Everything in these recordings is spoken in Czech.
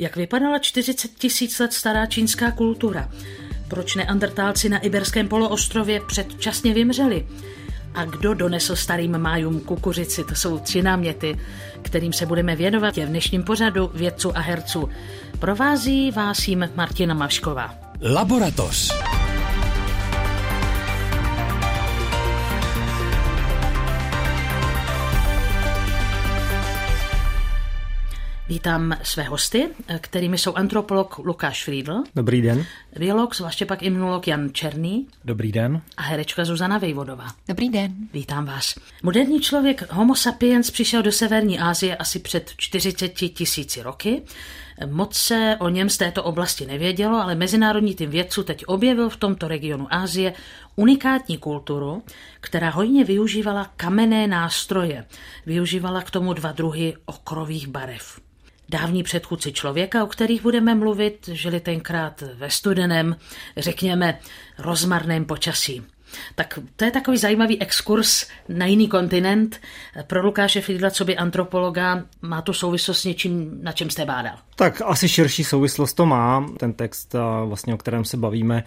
Jak vypadala 40 tisíc let stará čínská kultura? Proč neandertálci na Iberském poloostrově předčasně vymřeli? A kdo donesl starým májům kukuřici? To jsou tři náměty, kterým se budeme věnovat je v dnešním pořadu vědců a herců. Provází vás jim Martina Mašková. Laboratoř. Vítám své hosty, kterými jsou antropolog Lukáš Friedl. Dobrý den. Biolog, zvláště pak imunolog Jan Černý. Dobrý den. A herečka Zuzana Vejvodová. Dobrý den. Vítám vás. Moderní člověk Homo sapiens přišel do severní Asie asi před 40 tisíci roky. Moc se o něm z této oblasti nevědělo, ale Mezinárodní tým vědců teď objevil v tomto regionu Asie unikátní kulturu, která hojně využívala kamenné nástroje. Využívala k tomu dva druhy okrových barev. Dávní předchůdci člověka, o kterých budeme mluvit, žili tenkrát ve studeném, řekněme, rozmarném počasí. Tak to je takový zajímavý exkurs na jiný kontinent. Pro Lukáše Fidla, co by antropologa, má to souvislost s něčím, na čem jste bádal? Tak asi širší souvislost to má. Ten text, vlastně, o kterém se bavíme,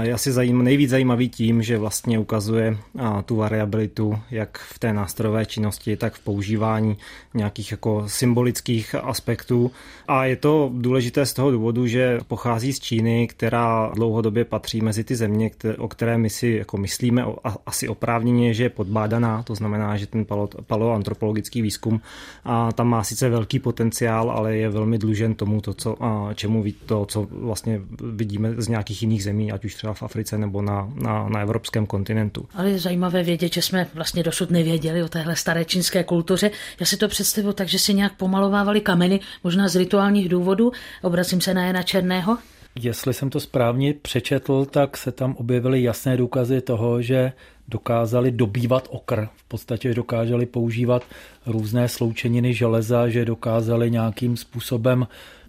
je asi zajím, nejvíc zajímavý tím, že vlastně ukazuje tu variabilitu jak v té nástrojové činnosti, tak v používání nějakých jako symbolických aspektů. A je to důležité z toho důvodu, že pochází z Číny, která dlouhodobě patří mezi ty země, o které my si jako myslíme asi oprávněně, že je podbádaná, to znamená, že ten paleoantropologický výzkum a tam má sice velký potenciál, ale je velmi dlužen tomu, to, co, a čemu to, co vlastně vidíme z nějakých jiných zemí, ať už třeba v Africe nebo na, na, na evropském kontinentu. Ale je zajímavé vědět, že jsme vlastně dosud nevěděli o téhle staré čínské kultuře. Já si to představuji tak, že si nějak pomalovávali kameny, možná z rituálních důvodů. Obracím se na Jana Černého. Jestli jsem to správně přečetl, tak se tam objevily jasné důkazy toho, že dokázali dobývat okr. V podstatě dokázali používat různé sloučeniny železa, že dokázali nějakým způsobem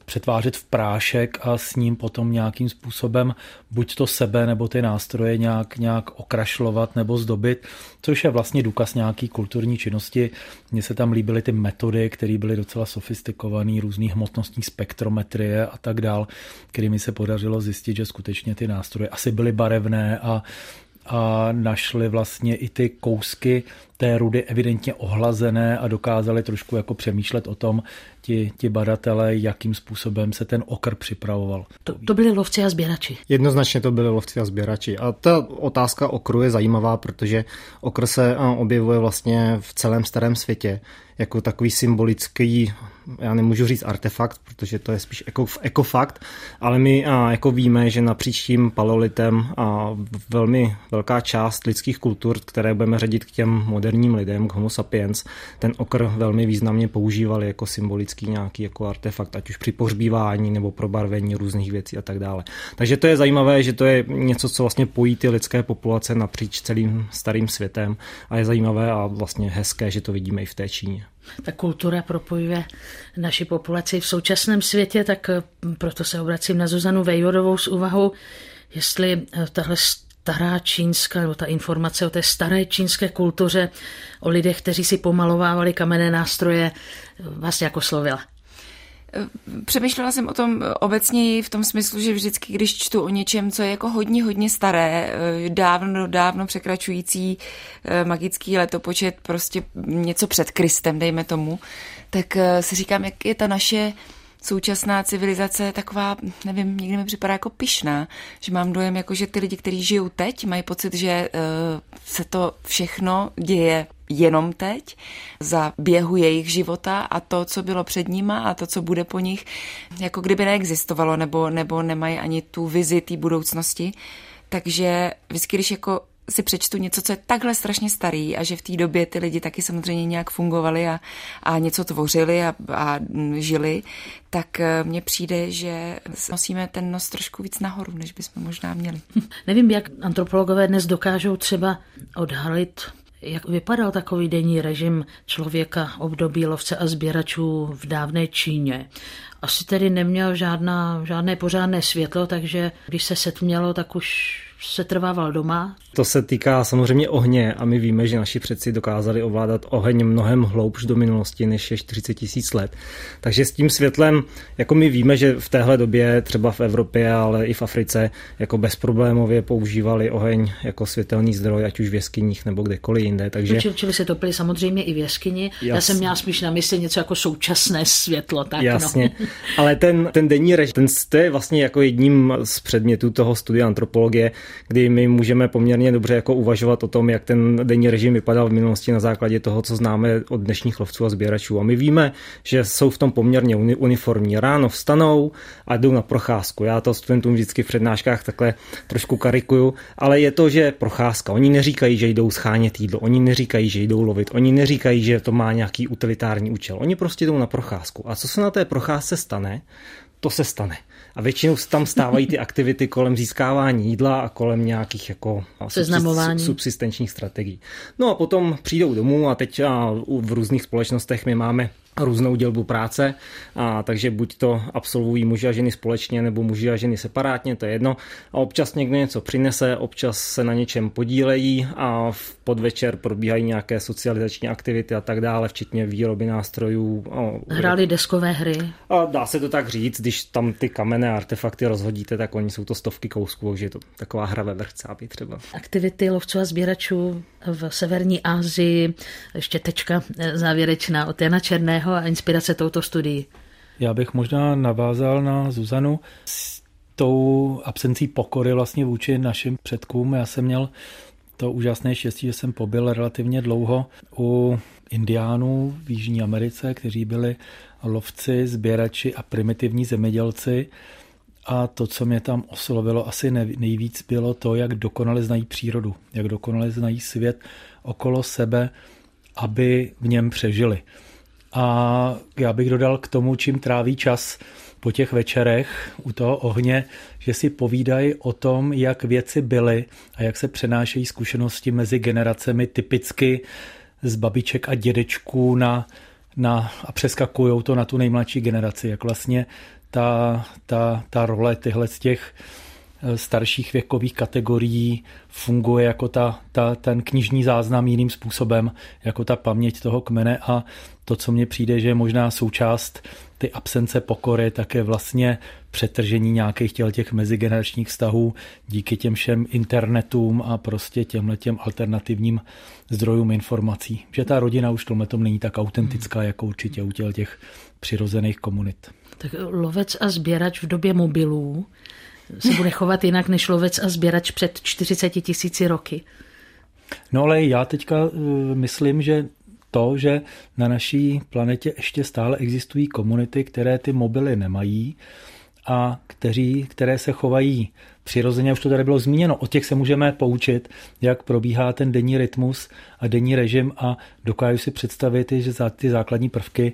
přetvářet v prášek a s ním potom nějakým způsobem buď to sebe nebo ty nástroje nějak, nějak okrašlovat nebo zdobit, což je vlastně důkaz nějaký kulturní činnosti. Mně se tam líbily ty metody, které byly docela sofistikované, různý hmotnostní spektrometrie a tak dál, kterými se podařilo zjistit, že skutečně ty nástroje asi byly barevné a a našli vlastně i ty kousky té rudy evidentně ohlazené a dokázali trošku jako přemýšlet o tom ti, ti badatelé, jakým způsobem se ten okr připravoval. To, to byli lovci a sběrači. Jednoznačně to byli lovci a sběrači. A ta otázka okru je zajímavá, protože okr se objevuje vlastně v celém starém světě jako takový symbolický, já nemůžu říct artefakt, protože to je spíš eko, ekofakt, ale my a, jako víme, že napříč tím paleolitem a velmi velká část lidských kultur, které budeme řadit k těm moderním lidem, k homo sapiens, ten okr velmi významně používali jako symbolický nějaký jako artefakt, ať už při pohřbívání nebo pro barvení různých věcí a tak dále. Takže to je zajímavé, že to je něco, co vlastně pojí ty lidské populace napříč celým starým světem a je zajímavé a vlastně hezké, že to vidíme i v té Číně ta kultura propojuje naši populaci v současném světě, tak proto se obracím na Zuzanu Vejvodovou s úvahou, jestli eh, tahle stará čínská, nebo ta informace o té staré čínské kultuře, o lidech, kteří si pomalovávali kamenné nástroje, eh, vás jako slovila. Přemýšlela jsem o tom obecně v tom smyslu, že vždycky, když čtu o něčem, co je jako hodně, hodně staré, dávno, dávno překračující eh, magický letopočet, prostě něco před Kristem, dejme tomu, tak eh, si říkám, jak je ta naše současná civilizace taková, nevím, někdy mi připadá jako pyšná, že mám dojem, jako že ty lidi, kteří žijou teď, mají pocit, že uh, se to všechno děje jenom teď, za běhu jejich života a to, co bylo před nima a to, co bude po nich, jako kdyby neexistovalo nebo, nebo nemají ani tu vizi té budoucnosti. Takže vždycky, když jako si přečtu něco, co je takhle strašně starý a že v té době ty lidi taky samozřejmě nějak fungovali a, a něco tvořili a, a žili, tak eh, mně přijde, že nosíme ten nos trošku víc nahoru, než bychom možná měli. Nevím, jak antropologové dnes dokážou třeba odhalit jak vypadal takový denní režim člověka období lovce a sběračů v dávné Číně? Asi tedy neměl žádná, žádné pořádné světlo, takže když se setmělo, tak už se trvával doma. To se týká samozřejmě ohně a my víme, že naši předci dokázali ovládat oheň mnohem hloubš do minulosti, než je 40 tisíc let. Takže s tím světlem, jako my víme, že v téhle době třeba v Evropě, ale i v Africe, jako bezproblémově používali oheň jako světelný zdroj, ať už v jeskyních nebo kdekoliv jinde. Takže... Čili, čili se topili samozřejmě i v jeskyni. Jasně. Já jsem měla spíš na mysli něco jako současné světlo. Tak no. Jasně, no. ale ten, ten denní režim, ten, to je vlastně jako jedním z předmětů toho studia antropologie, kdy my můžeme poměrně dobře jako uvažovat o tom, jak ten denní režim vypadal v minulosti na základě toho, co známe od dnešních lovců a sběračů. A my víme, že jsou v tom poměrně uniformní. Ráno vstanou a jdou na procházku. Já to studentům vždycky v přednáškách takhle trošku karikuju, ale je to, že procházka. Oni neříkají, že jdou schánět jídlo, oni neříkají, že jdou lovit, oni neříkají, že to má nějaký utilitární účel. Oni prostě jdou na procházku. A co se na té procházce stane, to se stane. A většinou tam stávají ty aktivity kolem získávání jídla a kolem nějakých jako subsistenčních strategií. No a potom přijdou domů a teď v různých společnostech my máme různou dělbu práce, a takže buď to absolvují muži a ženy společně, nebo muži a ženy separátně, to je jedno. A občas někdo něco přinese, občas se na něčem podílejí a v podvečer probíhají nějaké socializační aktivity a tak dále, včetně výroby nástrojů. Hráli deskové hry. A dá se to tak říct, když tam ty kamenné artefakty rozhodíte, tak oni jsou to stovky kousků, takže je to taková hra ve vrchcábí třeba. Aktivity lovců a sběračů v severní Asii, ještě tečka závěrečná od Jana Černého, a inspirace touto studií? Já bych možná navázal na Zuzanu s tou absencí pokory vlastně vůči našim předkům. Já jsem měl to úžasné štěstí, že jsem pobyl relativně dlouho u indiánů v Jižní Americe, kteří byli lovci, sběrači a primitivní zemědělci. A to, co mě tam oslovilo asi nejvíc, bylo to, jak dokonale znají přírodu, jak dokonale znají svět okolo sebe, aby v něm přežili. A já bych dodal k tomu, čím tráví čas po těch večerech u toho ohně, že si povídají o tom, jak věci byly a jak se přenášejí zkušenosti mezi generacemi typicky z babiček a dědečků na, na, a přeskakují to na tu nejmladší generaci, jak vlastně ta, ta, ta role tyhle z těch starších věkových kategorií funguje jako ta, ta, ten knižní záznam jiným způsobem, jako ta paměť toho kmene a to, co mně přijde, že je možná součást ty absence pokory, tak je vlastně přetržení nějakých těl těch mezigeneračních vztahů díky těm všem internetům a prostě těmhle těm alternativním zdrojům informací. Že ta rodina už tomhle tom není tak autentická, jako určitě u těch přirozených komunit. Tak lovec a sběrač v době mobilů se bude chovat jinak než lovec a sběrač před 40 tisíci roky. No ale já teďka eh, myslím, že to, že na naší planetě ještě stále existují komunity, které ty mobily nemají a kteří, které se chovají přirozeně, už to tady bylo zmíněno, o těch se můžeme poučit, jak probíhá ten denní rytmus a denní režim a dokážu si představit, že za ty základní prvky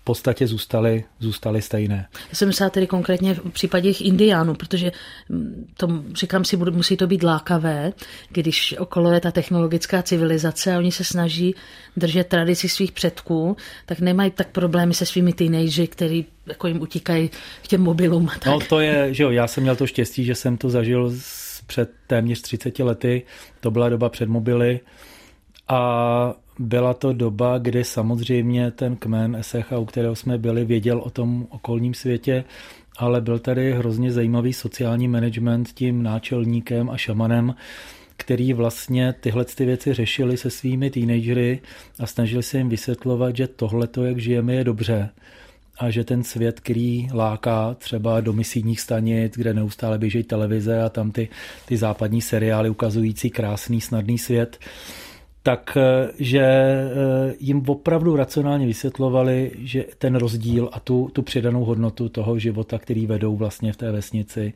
v podstatě zůstaly, zůstaly stejné. Já jsem myslela tedy konkrétně v případě těch indiánů, protože mm, to, říkám si, musí to být lákavé, když okolo je ta technologická civilizace a oni se snaží držet tradici svých předků, tak nemají tak problémy se svými teenagery, který jako jim utíkají k těm mobilům. Tak. No to je, že jo, já jsem měl to štěstí, že jsem to zažil před téměř 30 lety, to byla doba před mobily a byla to doba, kdy samozřejmě ten kmen Esecha, u kterého jsme byli, věděl o tom okolním světě, ale byl tady hrozně zajímavý sociální management tím náčelníkem a šamanem, který vlastně tyhle ty věci řešili se svými teenagery a snažili se jim vysvětlovat, že tohle, jak žijeme, je dobře a že ten svět, který láká třeba do misijních stanic, kde neustále běží televize a tam ty, ty západní seriály ukazující krásný, snadný svět, tak eh, že eh, jim opravdu racionálně vysvětlovali, že ten rozdíl a tu, tu přidanou hodnotu toho života, který vedou vlastně v té vesnici.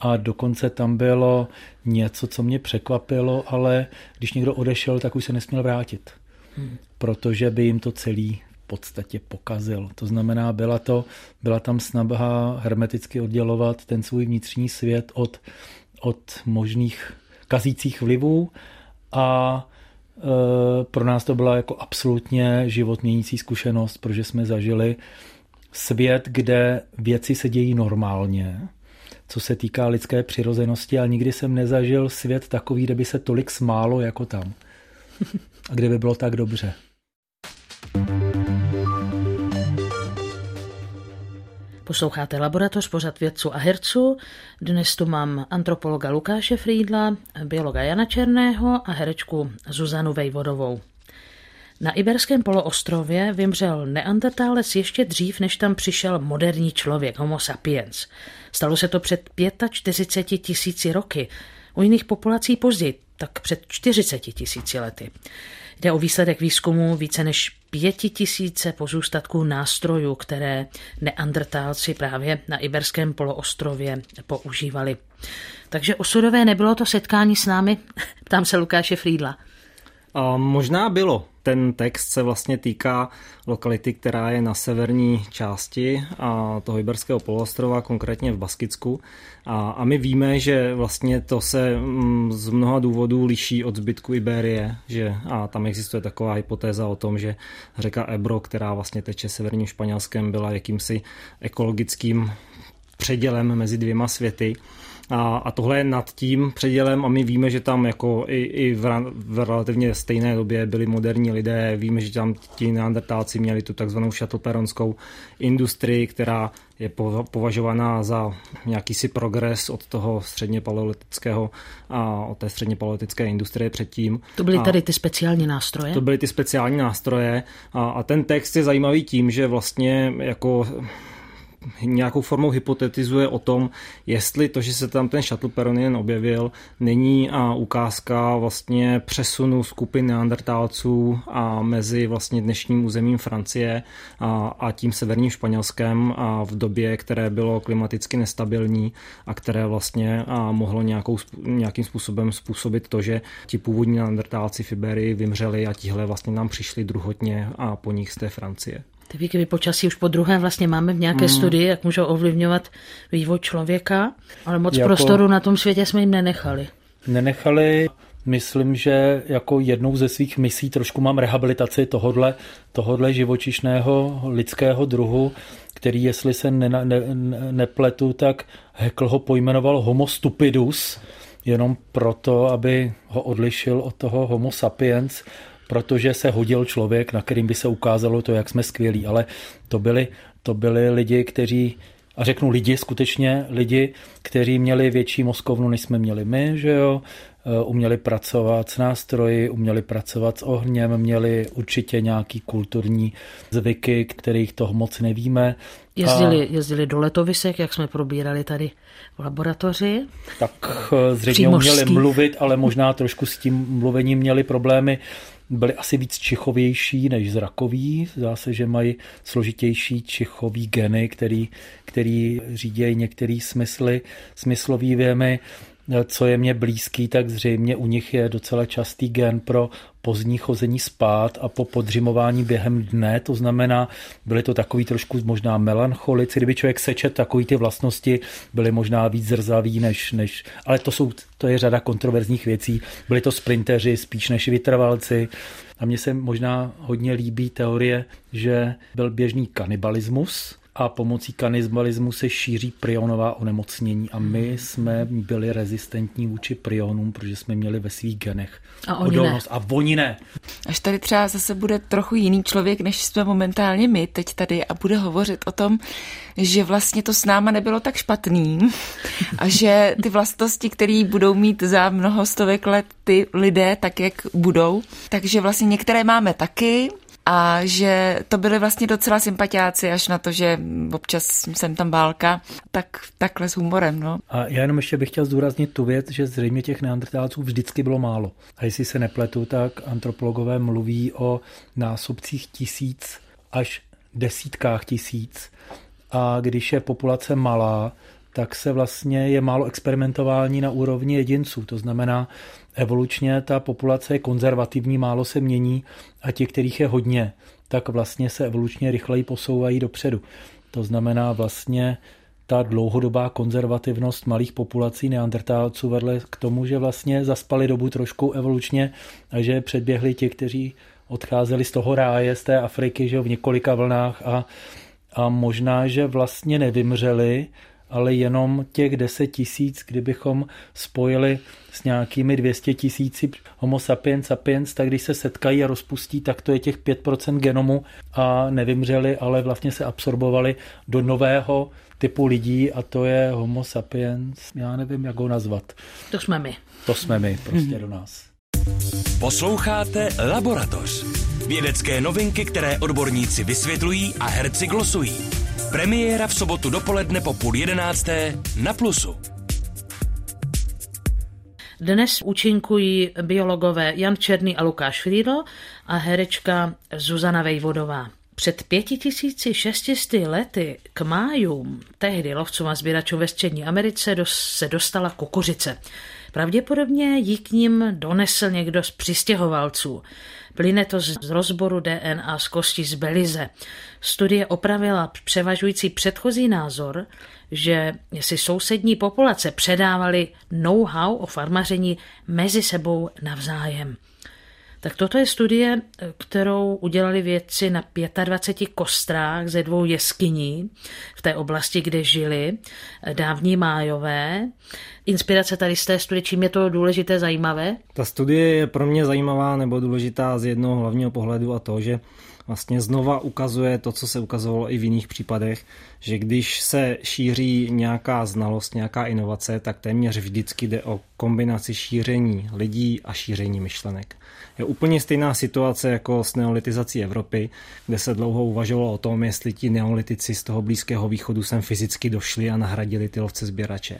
A dokonce tam bylo něco, co mě překvapilo, ale když někdo odešel, tak už se nesměl vrátit, hmm. protože by jim to celý v podstatě pokazil. To znamená, byla, to, byla tam snaha hermeticky oddělovat ten svůj vnitřní svět od, od možných kazících vlivů a pro nás to byla jako absolutně život měnící zkušenost, protože jsme zažili svět, kde věci se dějí normálně, co se týká lidské přirozenosti a nikdy jsem nezažil svět takový, kde by se tolik smálo jako tam. A kde by bylo tak dobře. Posloucháte Laboratoř pořad vědců a herců. Dnes tu mám antropologa Lukáše Frýdla, biologa Jana Černého a herečku Zuzanu Vejvodovou. Na Iberském poloostrově vymřel neandertálec ještě dřív, než tam přišel moderní člověk, homo sapiens. Stalo se to před 45 tisíci roky, u jiných populací později, tak před 40 tisíci lety. Jde o výsledek výzkumu více než pěti tisíce pozůstatků nástrojů, které neandrtálci právě na Iberském poloostrově používali. Takže osudové nebylo to setkání s námi? Ptám se Lukáše Frýdla. A možná bylo. Ten text se vlastně týká lokality, která je na severní části a toho Iberského poloostrova, konkrétně v Baskicku. A, a my víme, že vlastně to se mm, z mnoha důvodů liší od zbytku Iberie, že a tam existuje taková hypotéza o tom, že řeka Ebro, která vlastně teče severním Španělskem, byla jakýmsi ekologickým předělem mezi dvěma světy. A, a tohle je nad tím předělem a my víme, že tam jako i, i v, v relativně stejné době byli moderní lidé, víme, že tam ti neandertálci měli tu takzvanou šatoperonskou industrii, která je považovaná za nějaký si progres od toho středně paleolitického a od té středně paleolitické industrie předtím. To byly tady ty speciální nástroje? To byly ty speciální nástroje a, a ten text je zajímavý tím, že vlastně jako nějakou formou hypotetizuje o tom, jestli to, že se tam ten shuttle Peronien objevil, není a ukázka vlastně přesunu skupin neandertálců a mezi vlastně dnešním územím Francie a, a tím severním Španělskem a v době, které bylo klimaticky nestabilní a které vlastně a mohlo nějakou, nějakým způsobem způsobit to, že ti původní neandertálci v Iberii vymřeli a tihle vlastně nám přišli druhotně a po nich z té Francie. Ty výkyvy počasí už po druhé vlastně máme v nějaké mm. studii, jak můžou ovlivňovat vývoj člověka, ale moc jako... prostoru na tom světě jsme jim nenechali. Nenechali, myslím, že jako jednou ze svých misí trošku mám rehabilitaci tohodle, tohodle živočišného lidského druhu, který, jestli se ne, ne, nepletu, tak Hekl ho pojmenoval Homo stupidus, jenom proto, aby ho odlišil od toho Homo sapiens, protože se hodil člověk, na kterým by se ukázalo to, jak jsme skvělí, ale to byli, to byli lidi, kteří a řeknu lidi, skutečně lidi, kteří měli větší mozkovnu, než jsme měli my, že jo, eh, uměli pracovat s nástroji, uměli pracovat s ohněm, měli určitě nějaký kulturní zvyky, kterých toho moc nevíme. Jezdili, a... jezdili do letovisek, jak jsme probírali tady v laboratoři. Tak eh, zřejmě uměli mluvit, ale možná trošku s tím mluvením měli problémy byli asi víc čichovější než zrakoví. Zdá se, že mají složitější čichový geny, který, který řídějí některé smysly, smyslový věmy co je mě blízký, tak zřejmě u nich je docela častý gen pro pozdní chození spát a po podřimování během dne, to znamená, byly to takový trošku možná melancholici, kdyby člověk sečet takový ty vlastnosti, byly možná víc zrzaví než, než ale to, jsou, to je řada kontroverzních věcí, byli to sprinteři spíš než vytrvalci. A mně se možná hodně líbí teorie, že byl běžný kanibalismus, a pomocí kanibalismu se šíří prionová onemocnění a my jsme byli rezistentní vůči prionům, protože jsme měli ve svých genech a oni odolnost. Ne. A oni ne. Až tady třeba zase bude trochu jiný člověk, než jsme momentálně my teď tady a bude hovořit o tom, že vlastně to s náma nebylo tak špatný a že ty vlastnosti, které budou mít za mnoho stovek let ty lidé, tak jak budou, takže vlastně některé máme taky, a že to byly vlastně docela sympatiáci, až na to, že občas jsem tam válka, tak takhle s humorem. No. A já jenom ještě bych chtěl zdůraznit tu věc, že zřejmě těch neandertálců vždycky bylo málo. A jestli se nepletu, tak antropologové mluví o násobcích tisíc až desítkách tisíc. A když je populace malá, tak se vlastně je málo experimentování na úrovni jedinců. To znamená, evolučně ta populace je konzervativní, málo se mění a těch, kterých je hodně, tak vlastně se evolučně rychleji posouvají dopředu. To znamená vlastně ta dlouhodobá konzervativnost malých populací neandertálců vedle k tomu, že vlastně zaspali dobu trošku evolučně a že předběhli ti, kteří odcházeli z toho ráje, z té Afriky, že v několika vlnách a, a možná, že vlastně nevymřeli, ale jenom těch 10 tisíc, kdybychom spojili s nějakými 200 tisíci homo sapiens sapiens, tak když se setkají a rozpustí, tak to je těch 5% genomu a nevymřeli, ale vlastně se absorbovali do nového typu lidí a to je homo sapiens, já nevím, jak ho nazvat. To jsme my. To jsme my, prostě do nás. Posloucháte Laboratoř. Vědecké novinky, které odborníci vysvětlují a herci glosují. Premiéra v sobotu dopoledne po půl jedenácté na Plusu. Dnes účinkují biologové Jan Černý a Lukáš Friedl a herečka Zuzana Vejvodová. Před 5600 lety k májům, tehdy lovcům a sběračům ve Střední Americe, se dostala kukuřice. Pravděpodobně ji k ním donesl někdo z přistěhovalců. Plyne to z rozboru DNA z kosti z Belize. Studie opravila převažující předchozí názor, že si sousední populace předávali know-how o farmaření mezi sebou navzájem. Tak toto je studie, kterou udělali vědci na 25 kostrách ze dvou jeskyní v té oblasti, kde žili dávní májové. Inspirace tady z té studie, čím je to důležité, zajímavé? Ta studie je pro mě zajímavá nebo důležitá z jednoho hlavního pohledu a to, že vlastně znova ukazuje to, co se ukazovalo i v jiných případech, že když se šíří nějaká znalost, nějaká inovace, tak téměř vždycky jde o kombinaci šíření lidí a šíření myšlenek. Je úplně stejná situace jako s neolitizací Evropy, kde se dlouho uvažovalo o tom, jestli ti neolitici z toho Blízkého východu sem fyzicky došli a nahradili ty lovce sběrače.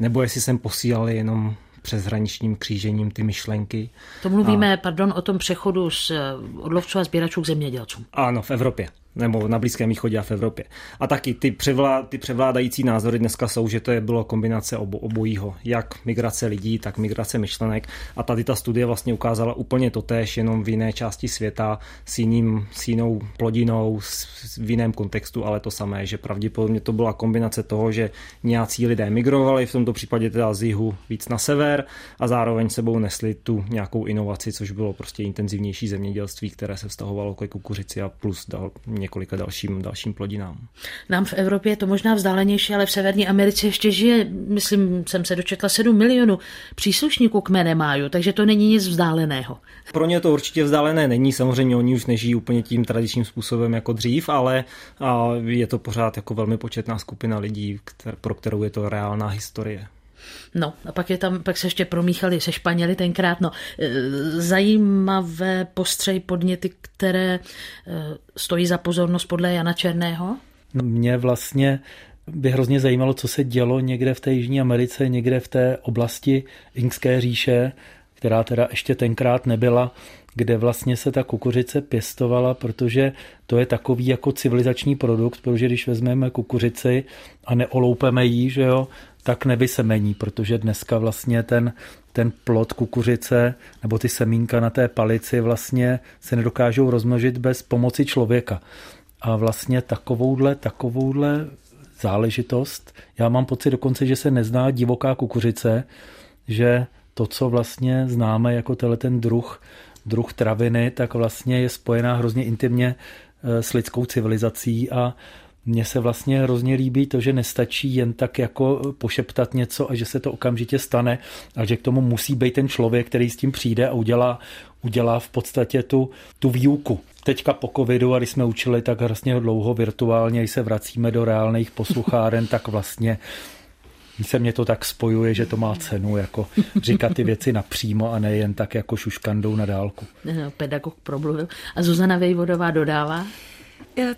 Nebo jestli sem posílali jenom přeshraničním křížením ty myšlenky. To mluvíme, a... pardon, o tom přechodu z odlovců a sběračů k zemědělcům. Ano, v Evropě nebo na Blízkém východě a v Evropě. A taky ty, převlá, ty převládající názory dneska jsou, že to je bylo kombinace obo, obojího, jak migrace lidí, tak migrace myšlenek. A tady ta studie vlastně ukázala úplně to též, jenom v jiné části světa, s, jiným, s jinou plodinou, s, v jiném kontextu, ale to samé, že pravděpodobně to byla kombinace toho, že nějací lidé migrovali, v tomto případě teda z jihu víc na sever a zároveň sebou nesli tu nějakou inovaci, což bylo prostě intenzivnější zemědělství, které se vztahovalo ke kukuřici a plus dal několika dalším, dalším plodinám. Nám v Evropě je to možná vzdálenější, ale v Severní Americe ještě žije, myslím, jsem se dočetla 7 milionů příslušníků kmene máju, takže to není nic vzdáleného. Pro ně to určitě vzdálené není, samozřejmě oni už nežijí úplně tím tradičním způsobem jako dřív, ale je to pořád jako velmi početná skupina lidí, pro kterou je to reálná historie. No a pak, je tam, pak se ještě promíchali se Španěli tenkrát. No, e, zajímavé postřej podněty, které e, stojí za pozornost podle Jana Černého? No, mě vlastně by hrozně zajímalo, co se dělo někde v té Jižní Americe, někde v té oblasti Inkské říše, která teda ještě tenkrát nebyla, kde vlastně se ta kukuřice pěstovala, protože to je takový jako civilizační produkt, protože když vezmeme kukuřici a neoloupeme ji, že jo, tak nevysemení, protože dneska vlastně ten, ten plod kukuřice nebo ty semínka na té palici vlastně se nedokážou rozmnožit bez pomoci člověka. A vlastně takovouhle, takovouhle záležitost, já mám pocit dokonce, že se nezná divoká kukuřice, že to, co vlastně známe jako tenhle ten druh, druh traviny, tak vlastně je spojená hrozně intimně eh, s lidskou civilizací a mně se vlastně hrozně líbí to, že nestačí jen tak jako pošeptat něco a že se to okamžitě stane a že k tomu musí být ten člověk, který s tím přijde a udělá, udělá v podstatě tu, tu výuku. Teďka po covidu, a když jsme učili tak hrozně dlouho virtuálně, když se vracíme do reálných poslucháren, tak vlastně se mě to tak spojuje, že to má cenu, jako říkat ty věci napřímo a nejen tak jako šuškandou na dálku. Pedagog promluvil. A Zuzana Vejvodová dodává?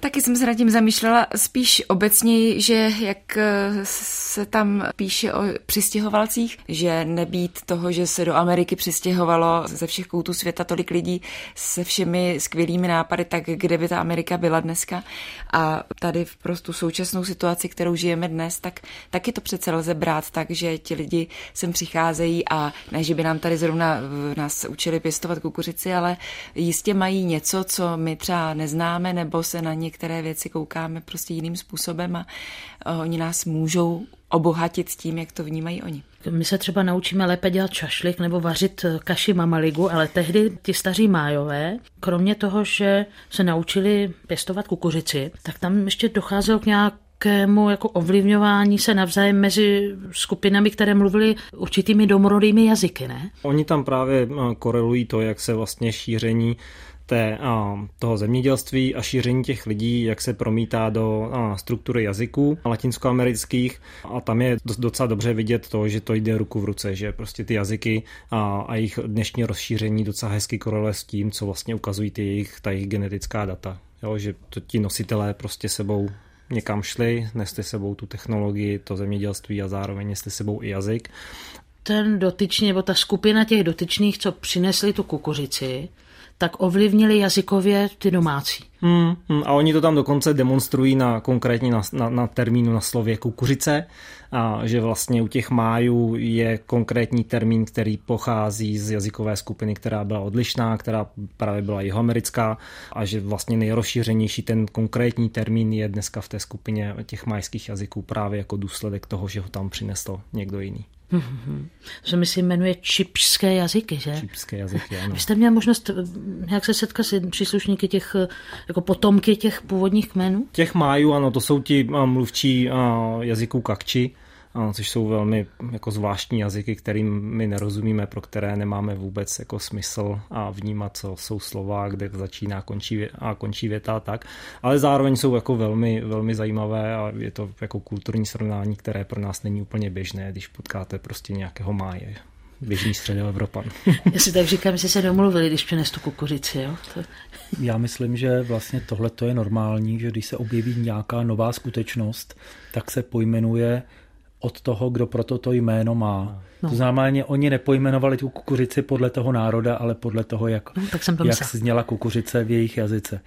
Taky jsem se nad tím zamýšlela spíš obecně, že jak eh, se tam píše o přistěhovalcích, že nebýt toho, že se do Ameriky přistěhovalo ze všech koutů světa tolik lidí se všemi skvělými nápady, tak kde by ta Amerika byla dneska. A tady v prostu současnou situaci, kterou žijeme dnes, tak taky to přece lze brát tak, že ti lidi sem přicházejí a ne, že by nám tady zrovna nás učili pěstovat kukuřici, ale jistě mají něco, co my třeba neznáme nebo se na některé věci koukáme prostě jiným způsobem a oni nás můžou obohatit s tím, jak to vnímají oni. My se třeba naučíme lépe dělat čašlik nebo vařit kaši mamaligu, ale tehdy ti staří májové, kromě toho, že se naučili pěstovat kukuřici, tak tam ještě docházelo k nějak nějakému jako ovlivňování se navzájem mezi skupinami, které mluvily určitými domorodými jazyky, ne? Oni tam právě korelují to, jak se vlastně šíření té, a, toho zemědělství a šíření těch lidí, jak se promítá do a, struktury jazyků latinskoamerických a tam je docela dobře vidět to, že to jde ruku v ruce, že prostě ty jazyky a, a jejich dnešní rozšíření docela hezky koreluje s tím, co vlastně ukazují ty jejich, ta jejich genetická data. Jo, že to ti nositelé prostě sebou někam šli, nesli sebou tu technologii, to zemědělství a zároveň nesli sebou i jazyk. Ten dotyčný, nebo ta skupina těch dotyčných, co přinesli tu kukuřici, tak ovlivnili jazykově ty domácí. Hmm, hmm, a oni to tam dokonce demonstrují na konkrétně na, na, na termínu na slově kukuřice, a že vlastně u těch májů je konkrétní termín, který pochází z jazykové skupiny, která byla odlišná, která právě byla jihoamerická a že vlastně nejrozšířenější ten konkrétní termín je dneska v té skupině těch majských jazyků právě jako důsledek toho, že ho tam přinesl někdo jiný. Mm-hmm. To se myslím jmenuje čipské jazyky, že? Čipské jazyky, ano. Vy jste měl možnost jak se setkat s příslušníky těch, jako potomky těch původních kmenů? Těch májů, ano, to jsou ti mluvčí jazyků kakči, což jsou velmi jako zvláštní jazyky, kterým my nerozumíme, pro které nemáme vůbec jako smysl a vnímat, co jsou slova, kde začíná končí a končí věta a tak. Ale zároveň jsou jako velmi, velmi zajímavé a je to jako kulturní srovnání, které pro nás není úplně běžné, když potkáte prostě nějakého máje běžný středoevropan. Já si tak říkám, že se domluvili, když přines tu kukuřici. Jo? To... Já myslím, že vlastně tohle je normální, že když se objeví nějaká nová skutečnost, tak se pojmenuje od toho, kdo proto to jméno má. No. To znamená, oni nepojmenovali tu kukuřici podle toho národa, ale podle toho, jak, no, tak jsem jak zněla kukuřice v jejich jazyce.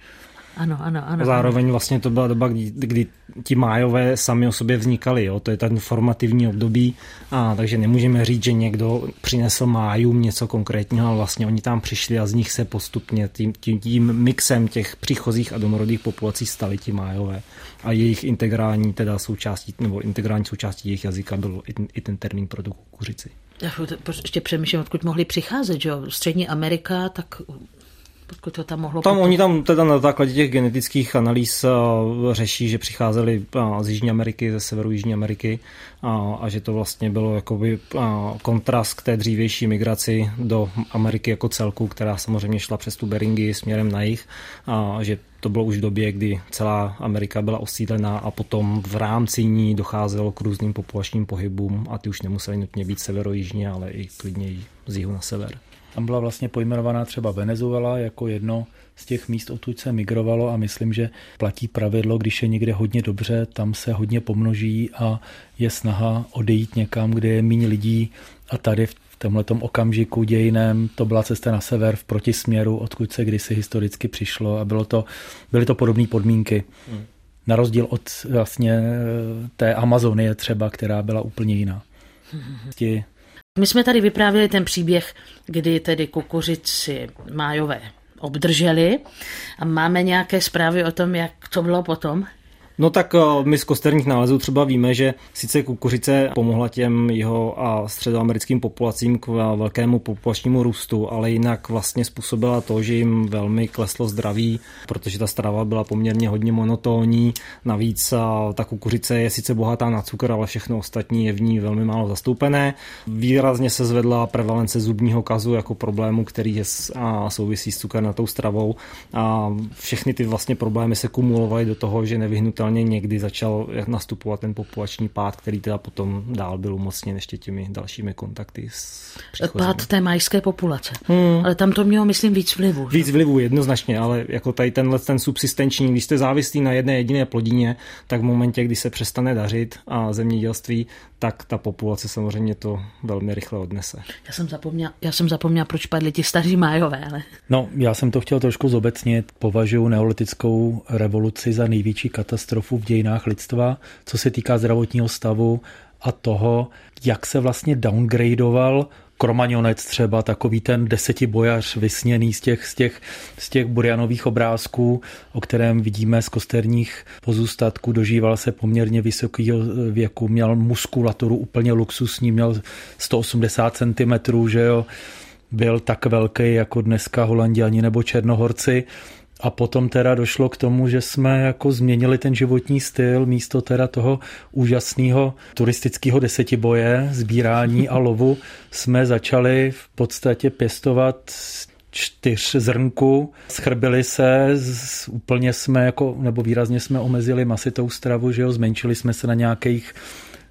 Ano, ano, ano. Zároveň vlastně to byla doba, kdy, kdy ti májové sami o sobě vznikali, jo? to je ten formativní období, a, takže nemůžeme říct, že někdo přinesl májům něco konkrétního, ale vlastně oni tam přišli a z nich se postupně tím, tím, tím mixem těch příchozích a domorodých populací stali ti májové. A jejich integrální teda součástí, nebo integrální součástí jejich jazyka byl i, i ten termín pro tu kukuřici. Já ještě přemýšlím, odkud mohli přicházet, že jo? Střední Amerika, tak Odkud to tam mohlo Tam potom... oni tam teda na základě těch genetických analýz řeší, že přicházeli z Jižní Ameriky, ze severu Jižní Ameriky a, a že to vlastně bylo jakoby kontrast k té dřívější migraci do Ameriky jako celku, která samozřejmě šla přes tu Beringy směrem na jih a že to bylo už v době, kdy celá Amerika byla osídlená a potom v rámci ní docházelo k různým populačním pohybům a ty už nemuseli nutně být severo-jižně, ale i klidně z jihu na sever. Tam byla vlastně pojmenovaná třeba Venezuela jako jedno z těch míst, odtud se migrovalo a myslím, že platí pravidlo, když je někde hodně dobře, tam se hodně pomnoží a je snaha odejít někam, kde je méně lidí a tady v tomhle okamžiku dějiném to byla cesta na sever v protisměru, odkud se kdysi historicky přišlo a bylo to, byly to podobné podmínky. Hmm. Na rozdíl od vlastně té Amazonie třeba, která byla úplně jiná. Ti my jsme tady vyprávěli ten příběh, kdy tedy kukuřici májové obdrželi a máme nějaké zprávy o tom, jak to bylo potom? No tak eh, my z kosterních nálezů třeba víme, že sice kukuřice pomohla těm jeho a středoamerickým populacím k velkému populačnímu růstu, ale jinak vlastně způsobila to, že jim velmi kleslo zdraví, protože ta strava byla poměrně hodně monotónní. Navíc eh, ta kukuřice je sice bohatá na cukr, ale všechno ostatní je v ní velmi málo zastoupené. Výrazně se zvedla prevalence zubního kazu jako problému, který je a souvisí s cukernatou stravou. A všechny ty vlastně problémy se kumulovaly do toho, že nevyhnutelně pochopitelně někdy začal nastupovat ten populační pád, který teda potom dál byl umocněn ještě těmi dalšími kontakty s Pád té majské populace. Hmm. Ale tam to mělo, myslím, víc vlivu. Víc vlivu, jednoznačně, ale jako tady tenhle ten subsistenční, když jste závislí na jedné jediné plodině, tak v momentě, kdy se přestane dařit a zemědělství, tak ta populace samozřejmě to velmi rychle odnese. Já jsem zapomněl, já jsem zapomněl proč padli ti staří májové, ale... No, já jsem to chtěl trošku zobecnit. Považuji neolitickou revoluci za největší katastrofu v dějinách lidstva, co se týká zdravotního stavu a toho, jak se vlastně downgradeoval Kromaňonec třeba, takový ten desetibojař vysněný z těch, z těch, z těch burianových obrázků, o kterém vidíme z kosterních pozůstatků, dožíval se poměrně vysokého věku, měl muskulaturu úplně luxusní, měl 180 cm, že jo, byl tak velký jako dneska holanděni nebo černohorci A potom teda došlo k tomu, že jsme jako změnili ten životní styl místo teda toho úžasného turistického desetiboje, sbírání a lovu. Jsme začali v podstatě pěstovat čtyř zrnku, schrbili se, z, úplně jsme jako, nebo výrazně jsme omezili masitou stravu, že jo, zmenšili jsme se na nějakých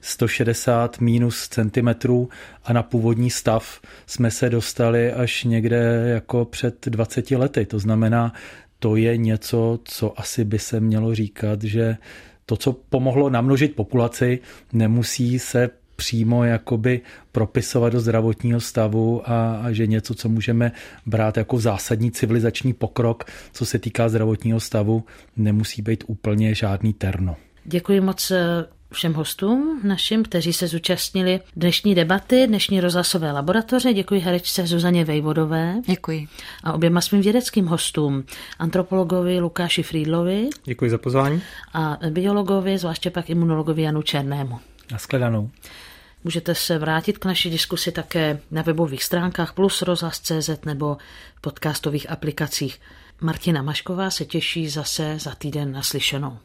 160 minus centimetrů a na původní stav jsme se dostali až někde jako před 20 lety. To znamená, to je něco, co asi by se mělo říkat, že to, co pomohlo namnožit populaci, nemusí se přímo jakoby propisovat do zdravotního stavu a, a že něco, co můžeme brát jako zásadní civilizační pokrok, co se týká zdravotního stavu, nemusí být úplně žádný terno. Děkuji moc eh, všem hostům našim, kteří se zúčastnili dnešní debaty, dnešní rozhlasové laboratoře. Děkuji herečce Zuzaně Vejvodové. Děkuji. A oběma svým vědeckým hostům, antropologovi Lukáši Friedlovi. Děkuji za pozvání. A biologovi, zvláště pak imunologovi Janu Černému. Naschledanou. Můžete se vrátit k naší diskusi také na webových stránkách plus rozhlas.cz nebo v podcastových aplikacích. Martina Mašková se těší zase za týden naslyšenou.